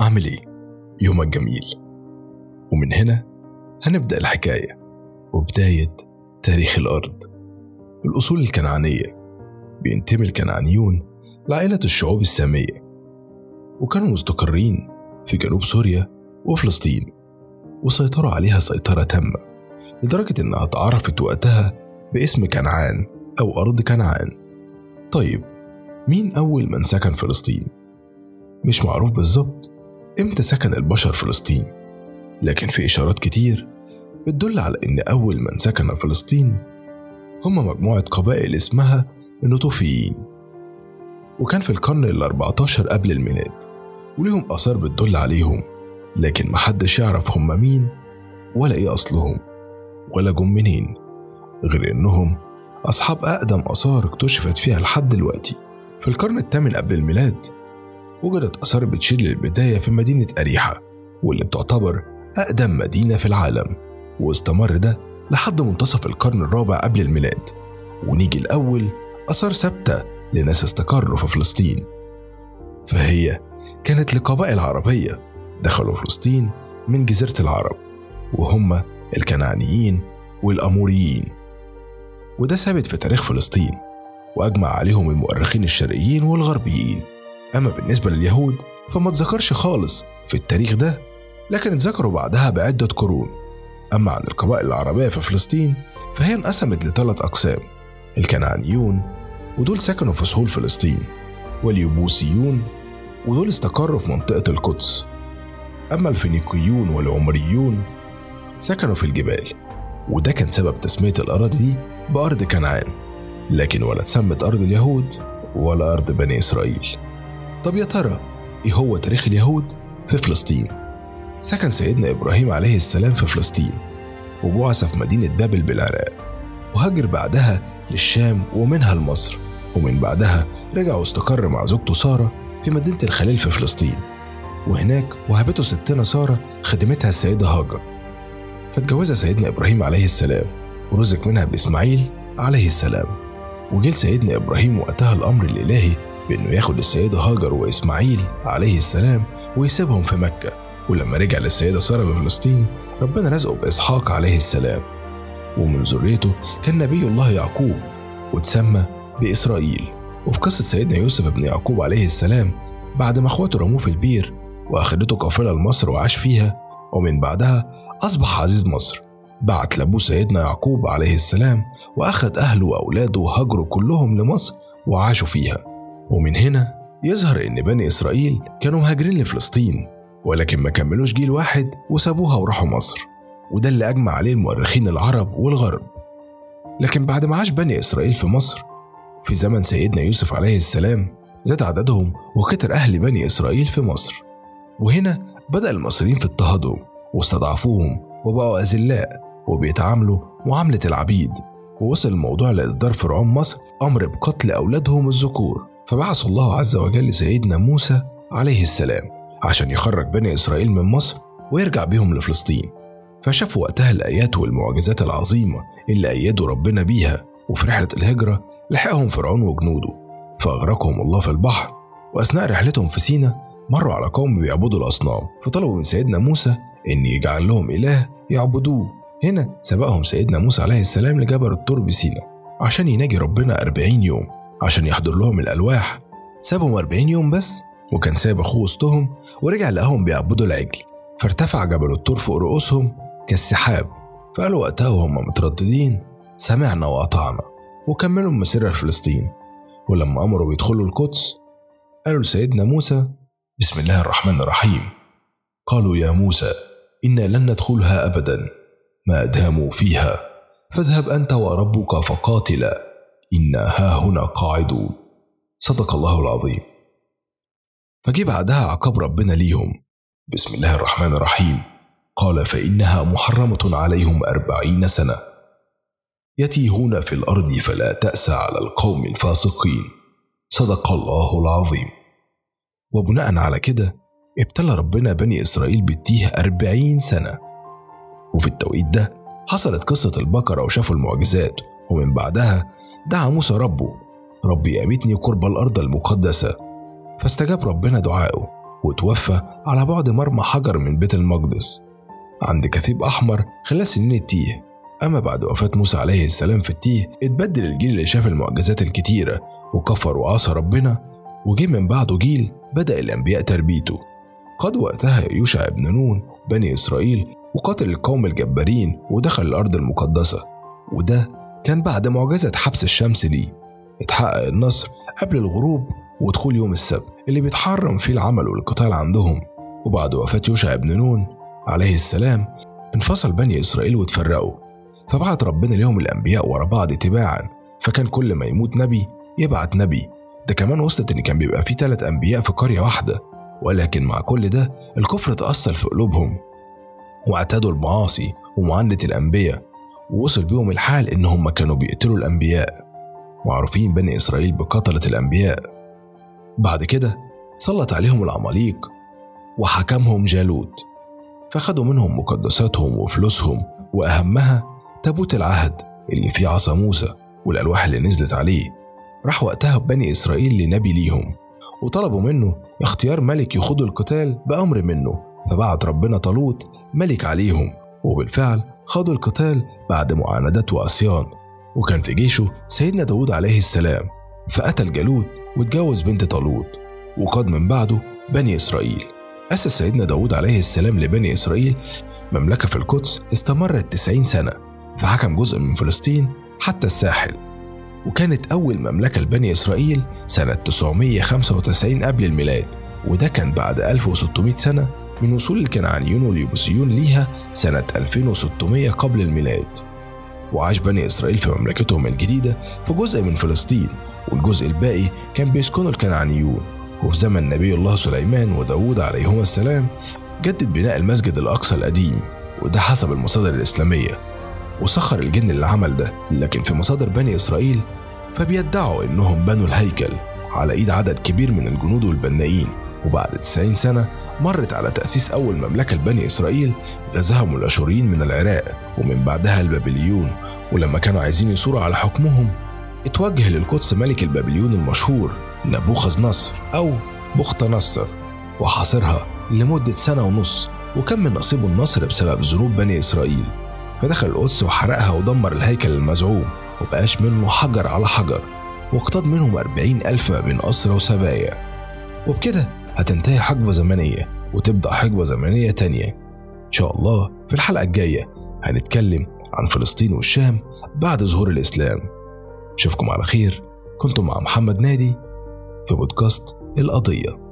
عامل إيه؟ يومك جميل ومن هنا هنبدأ الحكاية وبداية تاريخ الأرض الأصول الكنعانية بينتمي الكنعانيون لعائلة الشعوب السامية وكانوا مستقرين في جنوب سوريا وفلسطين وسيطروا عليها سيطرة تامة لدرجة إنها اتعرفت وقتها باسم كنعان أو أرض كنعان طيب مين أول من سكن فلسطين؟ مش معروف بالظبط إمتى سكن البشر فلسطين؟ لكن في إشارات كتير بتدل على إن أول من سكن فلسطين هم مجموعة قبائل اسمها النطوفيين. وكان في القرن ال 14 قبل الميلاد وليهم آثار بتدل عليهم لكن محدش يعرف هم مين ولا إيه أصلهم ولا جم منين غير إنهم أصحاب أقدم آثار اكتشفت فيها لحد دلوقتي. في القرن الثامن قبل الميلاد وجدت آثار بتشير للبداية في مدينة أريحة واللي بتعتبر أقدم مدينة في العالم. واستمر ده لحد منتصف القرن الرابع قبل الميلاد. ونيجي الأول آثار ثابتة لناس استقروا في فلسطين. فهي كانت لقبائل عربية دخلوا فلسطين من جزيرة العرب وهم الكنعانيين والأموريين. وده ثابت في تاريخ فلسطين وأجمع عليهم المؤرخين الشرقيين والغربيين. أما بالنسبة لليهود فما تذكرش خالص في التاريخ ده لكن اتذكروا بعدها بعدة قرون. أما عن القبائل العربية في فلسطين فهي انقسمت لثلاث أقسام الكنعانيون ودول سكنوا في سهول فلسطين واليبوسيون ودول استقروا في منطقة القدس. أما الفينيقيون والعمريون سكنوا في الجبال وده كان سبب تسمية الأراضي دي بأرض كنعان لكن ولا اتسمت أرض اليهود ولا أرض بني إسرائيل. طب يا ترى إيه هو تاريخ اليهود في فلسطين؟ سكن سيدنا إبراهيم عليه السلام في فلسطين وبعث في مدينة بابل بالعراق وهاجر بعدها للشام ومنها لمصر ومن بعدها رجع واستقر مع زوجته سارة في مدينة الخليل في فلسطين. وهناك وهبته ستنا سارة خدمتها السيدة هاجر. فاتجوزها سيدنا إبراهيم عليه السلام ورزق منها بإسماعيل عليه السلام. وجيل سيدنا إبراهيم وقتها الأمر الإلهي بإنه ياخد السيدة هاجر وإسماعيل عليه السلام ويسيبهم في مكة. ولما رجع للسيدة سارة بفلسطين ربنا رزقه بإسحاق عليه السلام. ومن ذريته كان نبي الله يعقوب وتسمى بإسرائيل. وفي قصة سيدنا يوسف ابن يعقوب عليه السلام بعد ما أخواته رموه في البير واخدته قافلة لمصر وعاش فيها ومن بعدها أصبح عزيز مصر. بعت لأبوه سيدنا يعقوب عليه السلام وأخد أهله وأولاده وهاجروا كلهم لمصر وعاشوا فيها. ومن هنا يظهر إن بني إسرائيل كانوا مهاجرين لفلسطين ولكن ما كملوش جيل واحد وسابوها وراحوا مصر وده اللي أجمع عليه المؤرخين العرب والغرب. لكن بعد ما عاش بني إسرائيل في مصر في زمن سيدنا يوسف عليه السلام زاد عددهم وكتر أهل بني إسرائيل في مصر. وهنا بدأ المصريين في اضطهادهم واستضعفوهم وبقوا أذلاء وبيتعاملوا معاملة العبيد. ووصل الموضوع لإصدار فرعون مصر أمر بقتل أولادهم الذكور. فبعث الله عز وجل سيدنا موسى عليه السلام عشان يخرج بني إسرائيل من مصر ويرجع بيهم لفلسطين. فشافوا وقتها الآيات والمعجزات العظيمة اللي أيدوا ربنا بيها وفي رحلة الهجرة لحقهم فرعون وجنوده. فأغرقهم الله في البحر وأثناء رحلتهم في سينا مروا على قوم بيعبدوا الأصنام. فطلبوا من سيدنا موسى إن يجعل لهم إله يعبدوه. هنا سبقهم سيدنا موسى عليه السلام لجبل الطور بسينا عشان يناجي ربنا أربعين يوم. عشان يحضر لهم الألواح. سابهم أربعين يوم بس وكان ساب أخوه وسطهم ورجع لقاهم بيعبدوا العجل. فارتفع جبل الطور فوق رؤوسهم كالسحاب. فقالوا وقتها وهم مترددين سمعنا وأطعنا وكملوا مسيرة فلسطين. ولما أمروا بيدخلوا القدس قالوا لسيدنا موسى بسم الله الرحمن الرحيم. قالوا يا موسى إنا لن ندخلها أبدا ما داموا فيها. فاذهب أنت وربك فقاتلا. إنا ها هنا قاعدون. صدق الله العظيم. فجي بعدها عقاب ربنا ليهم. بسم الله الرحمن الرحيم. قال فإنها محرمة عليهم أربعين سنة. يتيهون في الأرض فلا تأس على القوم الفاسقين. صدق الله العظيم. وبناء على كده ابتلى ربنا بني إسرائيل بالتيه أربعين سنة. وفي التوقيت ده حصلت قصة البقرة وشافوا المعجزات. ومن بعدها دعا موسى ربه ربي أمتني قرب الأرض المقدسة. فاستجاب ربنا دعائه وتوفى على بعد مرمى حجر من بيت المقدس. عند كثيب أحمر خلال سنين التيه. أما بعد وفاة موسى عليه السلام في التيه اتبدل الجيل اللي شاف المعجزات الكتيرة وكفر وعصى ربنا وجه من بعده جيل بدأ الأنبياء تربيته. قد وقتها يوشع بن نون بني إسرائيل وقاتل القوم الجبارين ودخل الأرض المقدسة. وده كان بعد معجزة حبس الشمس ليه اتحقق النصر قبل الغروب ودخول يوم السبت اللي بيتحرم فيه العمل والقتال عندهم. وبعد وفاة يوشع بن نون عليه السلام انفصل بني إسرائيل وتفرقوا فبعت ربنا لهم الأنبياء ورا بعض تباعا. فكان كل ما يموت نبي يبعت نبي. ده كمان وصلت إن كان بيبقى فيه تلات أنبياء في قرية واحدة. ولكن مع كل ده الكفر تأثر في قلوبهم. واعتادوا المعاصي ومعاندة الأنبياء. ووصل بيهم الحال إن هم كانوا بيقتلوا الأنبياء معروفين بني إسرائيل بقتلة الأنبياء. بعد كده سلط عليهم العماليق وحكمهم جالوت فخدوا منهم مقدساتهم وفلوسهم وأهمها تابوت العهد اللي فيه عصا موسى والألواح اللي نزلت عليه. راح وقتها بني إسرائيل لنبي ليهم وطلبوا منه اختيار ملك يخوض القتال بأمر منه فبعت ربنا طالوت ملك عليهم وبالفعل خاضوا القتال بعد معاندات وعصيان وكان في جيشه سيدنا داود عليه السلام. فقتل جالوت واتجوز بنت طالوت وقاد من بعده بني إسرائيل. أسس سيدنا داود عليه السلام لبني إسرائيل مملكة في القدس استمرت 90 سنة فحكم جزء من فلسطين حتى الساحل. وكانت أول مملكة لبني إسرائيل سنة 995 قبل الميلاد وده كان بعد 1600 سنة من وصول الكنعانيون واليبوسيون ليها سنة 2600 قبل الميلاد. وعاش بني إسرائيل في مملكتهم الجديدة في جزء من فلسطين والجزء الباقي كان بيسكنه الكنعانيون وفي زمن نبي الله سليمان وداود عليهما السلام جدد بناء المسجد الأقصى القديم وده حسب المصادر الإسلامية. وسخر الجن اللي عمل ده لكن في مصادر بني إسرائيل فبيدعوا إنهم بنوا الهيكل على إيد عدد كبير من الجنود والبنائين. وبعد 90 سنة مرت على تأسيس أول مملكة لبني إسرائيل غزاهم الأشوريين من العراق ومن بعدها البابليون ولما كانوا عايزين يثوروا على حكمهم اتوجه للقدس ملك البابليون المشهور نبوخذ نصر أو بخت نصر وحاصرها لمدة سنة ونص وكان من نصيبه النصر بسبب ذنوب بني إسرائيل. فدخل القدس وحرقها ودمر الهيكل المزعوم وبقاش منه حجر على حجر واقتاد منهم أربعين ألف ما بين أسرة وسبايا وبكده هتنتهي حقبة زمنية وتبدأ حقبة زمنية تانية. إن شاء الله في الحلقة الجاية هنتكلم عن فلسطين والشام بعد ظهور الإسلام. أشوفكم على خير. كنتم مع محمد نادي في بودكاست القضية.